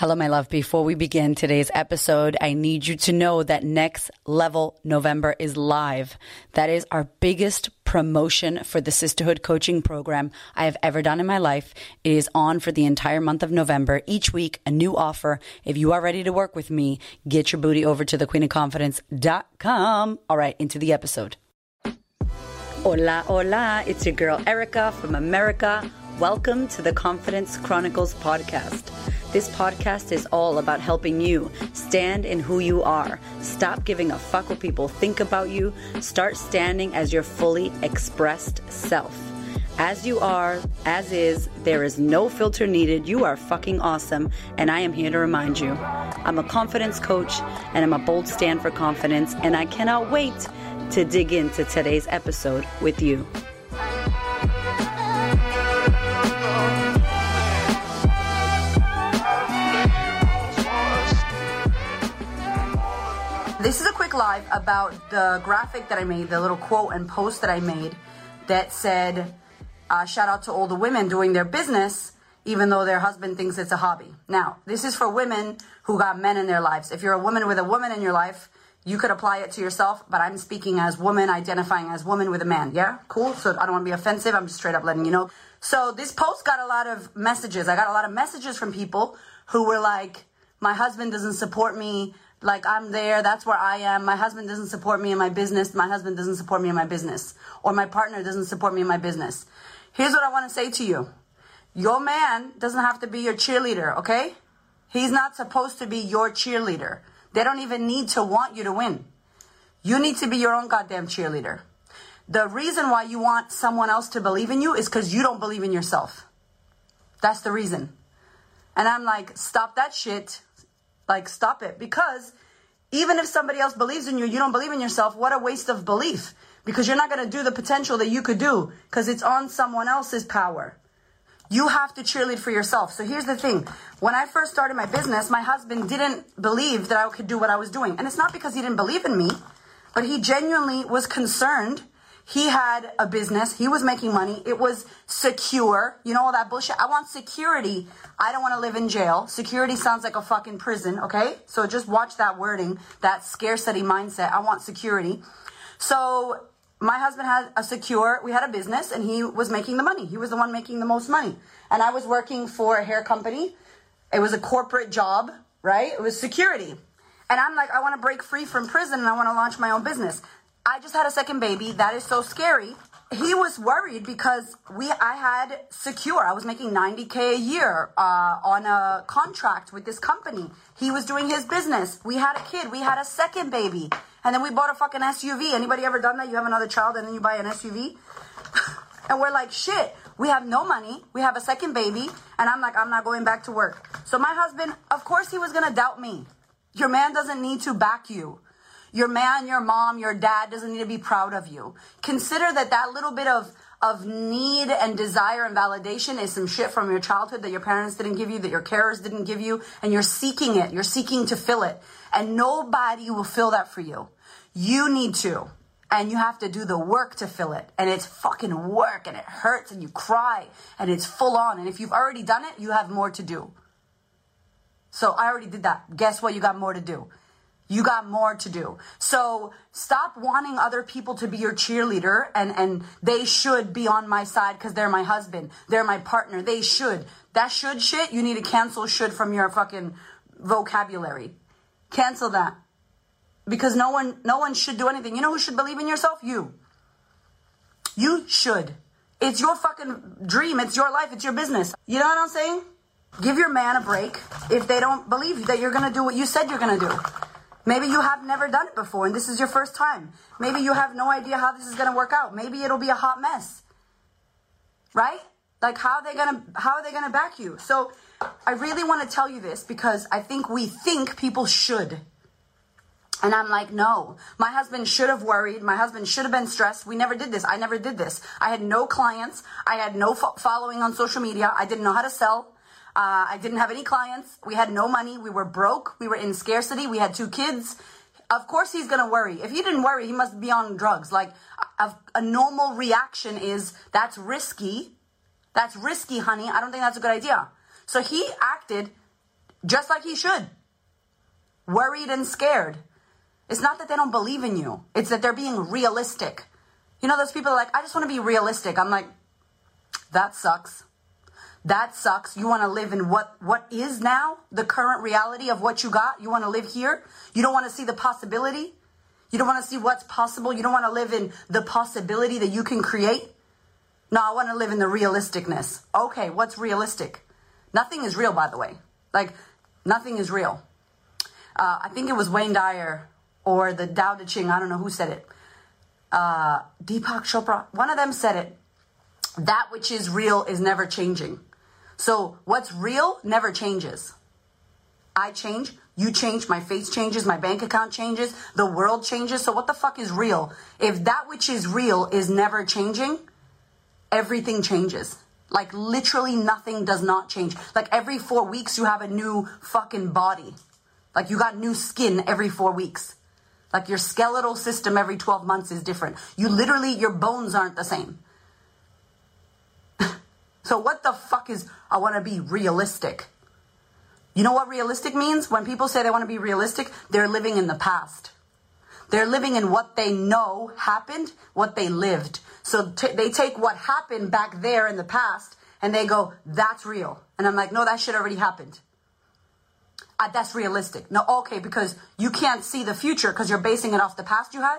Hello, my love. Before we begin today's episode, I need you to know that Next Level November is live. That is our biggest promotion for the Sistahood coaching program I have ever done in my life. It is on for the entire month of November. Each week, a new offer. If you are ready to work with me, get your booty over to thequeenofconfidence.com. All right, into the episode. Hola, hola. It's your girl Erika from America. Welcome to the Confidence Chronicles podcast. This podcast is all about helping you stand in who you are. Stop giving a fuck what people think about you. Start standing as your fully expressed self. As you are, as is, there is no filter needed. You are fucking awesome, and I am here to remind you. I'm a confidence coach, and I'm a bold stand for confidence, and I cannot wait to dig into today's episode with you. Quick live about the graphic that I made, the little quote and post that I made that said, uh, shout out to all the women doing their business, even though their husband thinks it's a hobby. Now, this is for women who got men in their lives. If you're a woman with a woman in your life, you could apply it to yourself, but I'm speaking as woman, identifying as woman with a man. Yeah? Cool? So I don't want to be offensive. I'm just straight up letting you know. So this post got a lot of messages. I got a lot of messages from people who were like, my husband doesn't support me like I'm there, that's where I am. My husband doesn't support me in my business. My husband doesn't support me in my business. Or my partner doesn't support me in my business. Here's what I want to say to you. Your man doesn't have to be your cheerleader, okay? He's not supposed to be your cheerleader. They don't even need to want you to win. You need to be your own goddamn cheerleader. The reason why you want someone else to believe in you is because you don't believe in yourself. That's the reason. And I'm like, stop that shit. Like, stop it. Because even if somebody else believes in you, you don't believe in yourself, what a waste of belief. Because you're not going to do the potential that you could do because it's on someone else's power. You have to cheerlead for yourself. So here's the thing. When I first started my business, my husband didn't believe that I could do what I was doing. And it's not because he didn't believe in me, but he genuinely was concerned he had a business. He was making money. It was secure. You know all that bullshit? I want security. I don't want to live in jail. Security sounds like a fucking prison, okay? So just watch that wording, that scarcity mindset. I want security. So my husband had a secure, we had a business and he was making the money. He was the one making the most money. And I was working for a hair company. It was a corporate job, right? It was security. And I'm like, I want to break free from prison and I want to launch my own business. I just had a second baby. That is so scary. He was worried because we I had secure. I was making 90k a year uh, on a contract with this company. He was doing his business. We had a kid. We had a second baby, and then we bought a fucking SUV. Anybody ever done that? You have another child and then you buy an SUV, and we're like, shit. We have no money. We have a second baby, and I'm like, I'm not going back to work. So my husband, of course, he was gonna doubt me. Your man doesn't need to back you. Your man, your mom, your dad doesn't need to be proud of you. Consider that that little bit of of need and desire and validation is some shit from your childhood that your parents didn't give you, that your carers didn't give you, and you're seeking it. You're seeking to fill it. And nobody will fill that for you. You need to. And you have to do the work to fill it. And it's fucking work and it hurts and you cry and it's full on. And if you've already done it, you have more to do. So I already did that. Guess what? You got more to do. You got more to do. So stop wanting other people to be your cheerleader and, and they should be on my side because they're my husband. They're my partner. They should. That should shit, you need to cancel should from your fucking vocabulary. Cancel that. Because no one no one should do anything. You know who should believe in yourself? You. You should. It's your fucking dream. It's your life. It's your business. You know what I'm saying? Give your man a break if they don't believe that you're going to do what you said you're going to do. Maybe you have never done it before and this is your first time. Maybe you have no idea how this is going to work out. Maybe it'll be a hot mess. Right? Like how are they going to how are they going to back you? So I really want to tell you this because I think we think people should. And I'm like, no. My husband should have worried. My husband should have been stressed. We never did this. I never did this. I had no clients. I had no fo- following on social media. I didn't know how to sell. Uh, I didn't have any clients. We had no money. We were broke. We were in scarcity. We had two kids. Of course, he's going to worry. If he didn't worry, he must be on drugs. Like a, a normal reaction is that's risky. That's risky, honey. I don't think that's a good idea. So he acted just like he should. Worried and scared. It's not that they don't believe in you, it's that they're being realistic. You know, those people are like, I just want to be realistic. I'm like, that sucks. That sucks. You want to live in what what is now the current reality of what you got. You want to live here. You don't want to see the possibility. You don't want to see what's possible. You don't want to live in the possibility that you can create. No, I want to live in the realisticness. Okay, what's realistic? Nothing is real, by the way. Like nothing is real. Uh, I think it was Wayne Dyer or the Tao Te Ching. I don't know who said it. Uh, Deepak Chopra. One of them said it. That which is real is never changing. So what's real never changes. I change, you change, my face changes, my bank account changes, the world changes. So what the fuck is real? If that which is real is never changing, everything changes. Like literally nothing does not change. Like every four weeks you have a new fucking body. Like you got new skin every four weeks. Like your skeletal system every 12 months is different. You literally, your bones aren't the same. So what the fuck is I want to be realistic? You know what realistic means? When people say they want to be realistic, they're living in the past. They're living in what they know happened, what they lived. So t- they take what happened back there in the past and they go, that's real. And I'm like, no, that shit already happened. Uh, that's realistic. No, okay, because you can't see the future because you're basing it off the past you had.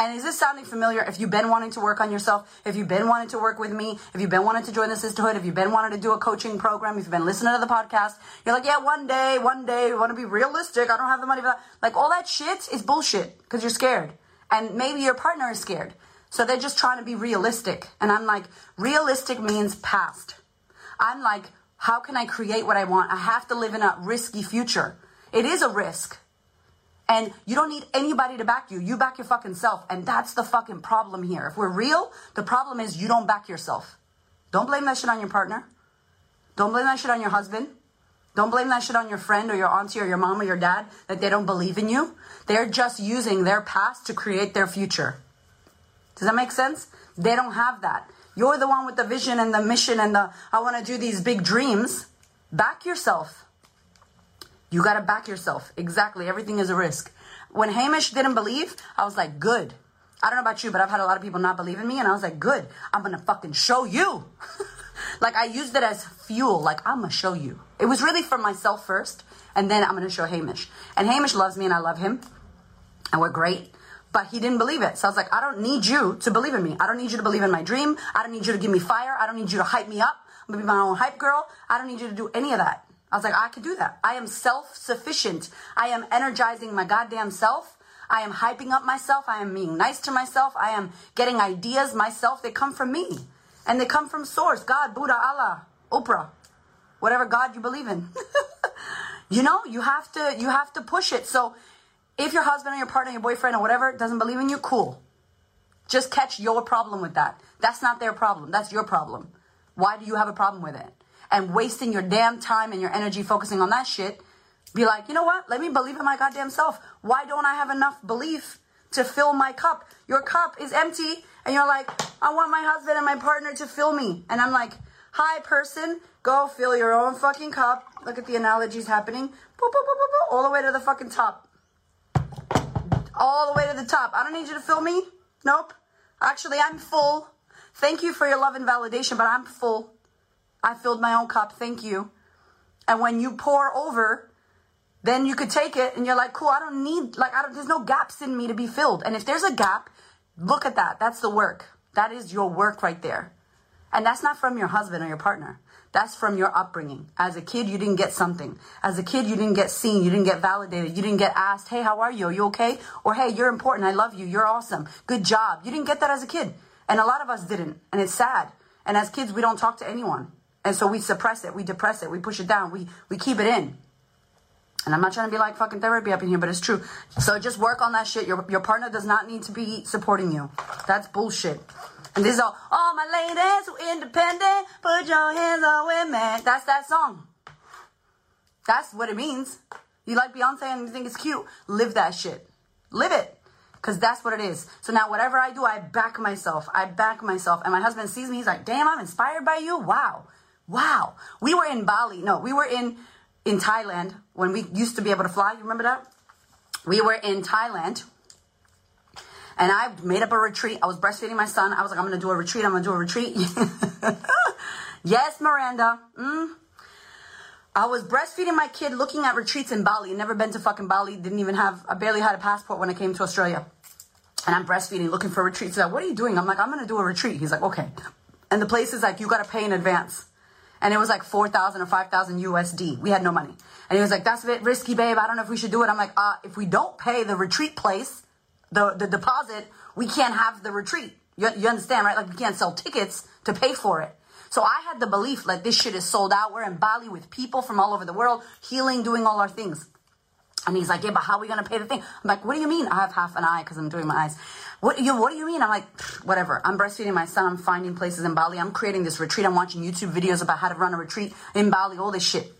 And is this sounding familiar? If you've been wanting to work on yourself, if you've been wanting to work with me, if you've been wanting to join the Sistahood, if you've been wanting to do a coaching program, if you've been listening to the podcast, you're like, yeah, one day, one day, we want to be realistic. I don't have the money for that. Like all that shit is bullshit because you're scared. And maybe your partner is scared. So they're just trying to be realistic. And I'm like, realistic means past. I'm like, how can I create what I want? I have to live in a risky future. It is a risk. And you don't need anybody to back you. You back your fucking self. And that's the fucking problem here. If we're real, the problem is you don't back yourself. Don't blame that shit on your partner. Don't blame that shit on your husband. Don't blame that shit on your friend or your auntie or your mom or your dad that they don't believe in you. They're just using their past to create their future. Does that make sense? They don't have that. You're the one with the vision and the mission and the, I want to do these big dreams. Back yourself. You got to back yourself. Exactly. Everything is a risk. When Hamish didn't believe, I was like, good. I don't know about you, but I've had a lot of people not believe in me, and I was like, good. I'm going to fucking show you. like, I used it as fuel. Like, I'm going to show you. It was really for myself first, and then I'm going to show Hamish. And Hamish loves me, and I love him, and we're great. But he didn't believe it. So I was like, I don't need you to believe in me. I don't need you to believe in my dream. I don't need you to give me fire. I don't need you to hype me up. I'm to be my own hype girl. I don't need you to do any of that. I was like, I can do that. I am self sufficient. I am energizing my goddamn self. I am hyping up myself. I am being nice to myself. I am getting ideas myself. They come from me. And they come from source God, Buddha, Allah, Oprah, whatever God you believe in. you know, you have to you have to push it. So if your husband or your partner, your boyfriend or whatever doesn't believe in you, cool. Just catch your problem with that. That's not their problem. That's your problem. Why do you have a problem with it? And wasting your damn time and your energy focusing on that shit, be like, you know what? Let me believe in my goddamn self. Why don't I have enough belief to fill my cup? Your cup is empty, and you're like, I want my husband and my partner to fill me. And I'm like, hi, person, go fill your own fucking cup. Look at the analogies happening. Boop, boop, boop, all the way to the fucking top. All the way to the top. I don't need you to fill me. Nope. Actually, I'm full. Thank you for your love and validation, but I'm full. I filled my own cup. Thank you. And when you pour over, then you could take it and you're like, cool, I don't need, like, I don't, there's no gaps in me to be filled. And if there's a gap, look at that. That's the work. That is your work right there. And that's not from your husband or your partner. That's from your upbringing. As a kid, you didn't get something. As a kid, you didn't get seen. You didn't get validated. You didn't get asked, hey, how are you? Are you okay? Or hey, you're important. I love you. You're awesome. Good job. You didn't get that as a kid. And a lot of us didn't. And it's sad. And as kids, we don't talk to anyone. And so we suppress it, we depress it, we push it down, we, we keep it in. And I'm not trying to be like fucking therapy up in here, but it's true. So just work on that shit. Your, your partner does not need to be supporting you. That's bullshit. And this is all, all my ladies who independent, put your hands on women. That's that song. That's what it means. You like Beyonce and you think it's cute, live that shit. Live it. Because that's what it is. So now, whatever I do, I back myself. I back myself. And my husband sees me. He's like, damn, I'm inspired by you. Wow. Wow. We were in Bali. No, we were in in Thailand when we used to be able to fly. You remember that? We were in Thailand and I made up a retreat. I was breastfeeding my son. I was like, I'm going to do a retreat. I'm going to do a retreat. yes, Miranda. Mm. I was breastfeeding my kid looking at retreats in Bali. Never been to fucking Bali. Didn't even have, I barely had a passport when I came to Australia. And I'm breastfeeding, looking for retreats. He's like, what are you doing? I'm like, I'm going to do a retreat. He's like, okay. And the place is like, you got to pay in advance. And it was like 4,000 or 5,000 USD. We had no money. And he was like, that's a bit risky, babe. I don't know if we should do it. I'm like, uh, if we don't pay the retreat place, the, the deposit, we can't have the retreat. You, you understand, right? Like we can't sell tickets to pay for it. So I had the belief like this shit is sold out. We're in Bali with people from all over the world, healing, doing all our things. And he's like, yeah, but how are we going to pay the thing? I'm like, what do you mean? I have half an eye because I'm doing my eyes. What, you, what do you mean? I'm like, whatever. I'm breastfeeding my son. I'm finding places in Bali. I'm creating this retreat. I'm watching YouTube videos about how to run a retreat in Bali, all this shit.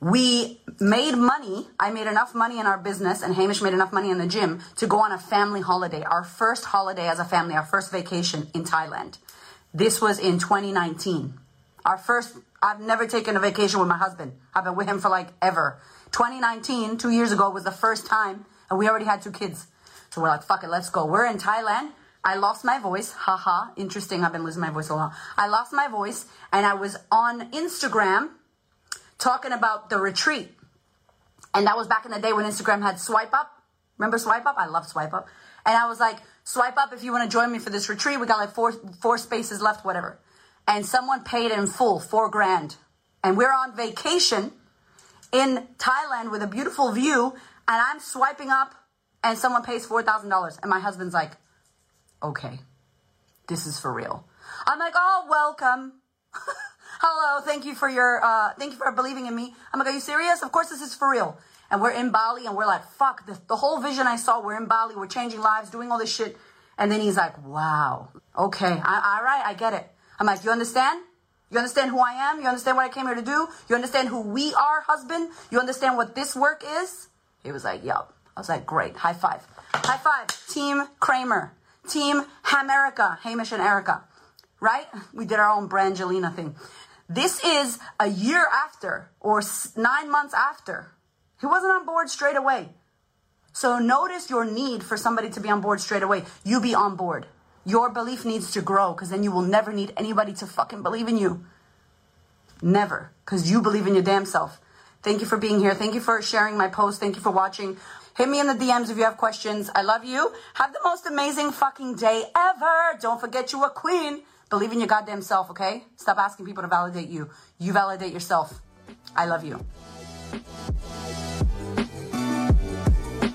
We made money. I made enough money in our business, and Hamish made enough money in the gym to go on a family holiday, our first holiday as a family, our first vacation in Thailand. This was in 2019. Our first, I've never taken a vacation with my husband. I've been with him for like ever. 2019, two years ago, was the first time, and we already had two kids. So we're like, fuck it, let's go. We're in Thailand. I lost my voice. Haha. Interesting. I've been losing my voice a lot. I lost my voice, and I was on Instagram talking about the retreat. And that was back in the day when Instagram had swipe up. Remember swipe up? I love swipe up. And I was like, swipe up if you want to join me for this retreat. We got like four four spaces left, whatever. And someone paid in full, four grand. And we're on vacation in Thailand with a beautiful view, and I'm swiping up, and someone pays four thousand dollars, and my husband's like, "Okay, this is for real." I'm like, "Oh, welcome." Hello, thank you for your, uh, thank you for believing in me. I'm like, are you serious? Of course this is for real and we're in Bali and we're like, fuck, the, the whole vision I saw, we're in Bali, we're changing lives, doing all this shit. And then he's like, wow, okay, I, all right, I get it. I'm like, you understand? You understand who I am? You understand what I came here to do? You understand who we are, husband? You understand what this work is? He was like, yup. I was like, great, high five. High five, Team Cramer, Team Hamerica, Hamish and Erika, right? We did our own Brangelina thing. This is a year after or nine months after he wasn't on board straight away. So notice your need for somebody to be on board straight away. You be on board. Your belief needs to grow because then you will never need anybody to fucking believe in you. Never. Because you believe in your damn self. Thank you for being here. Thank you for sharing my post. Thank you for watching. Hit me in the DMs if you have questions. I love you. Have the most amazing fucking day ever. Don't forget you a queen. Believe in your goddamn self, okay? Stop asking people to validate you. You validate yourself. I love you.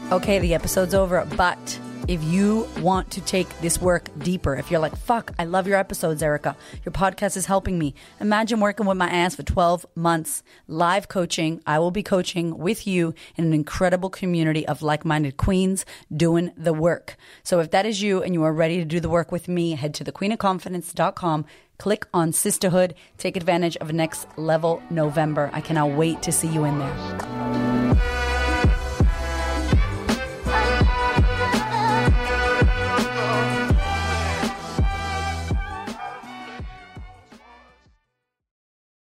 Okay, the episode's over, but if you want to take this work deeper, if you're like, fuck, I love your episodes, Erika, your podcast is helping me. Imagine working with my ass for 12 months, live coaching. I will be coaching with you in an incredible community of like minded queens doing the work. So if that is you and you are ready to do the work with me, head to thequeenofconfidence.com. Click on Sistahood. Take advantage of next level November. I cannot wait to see you in there.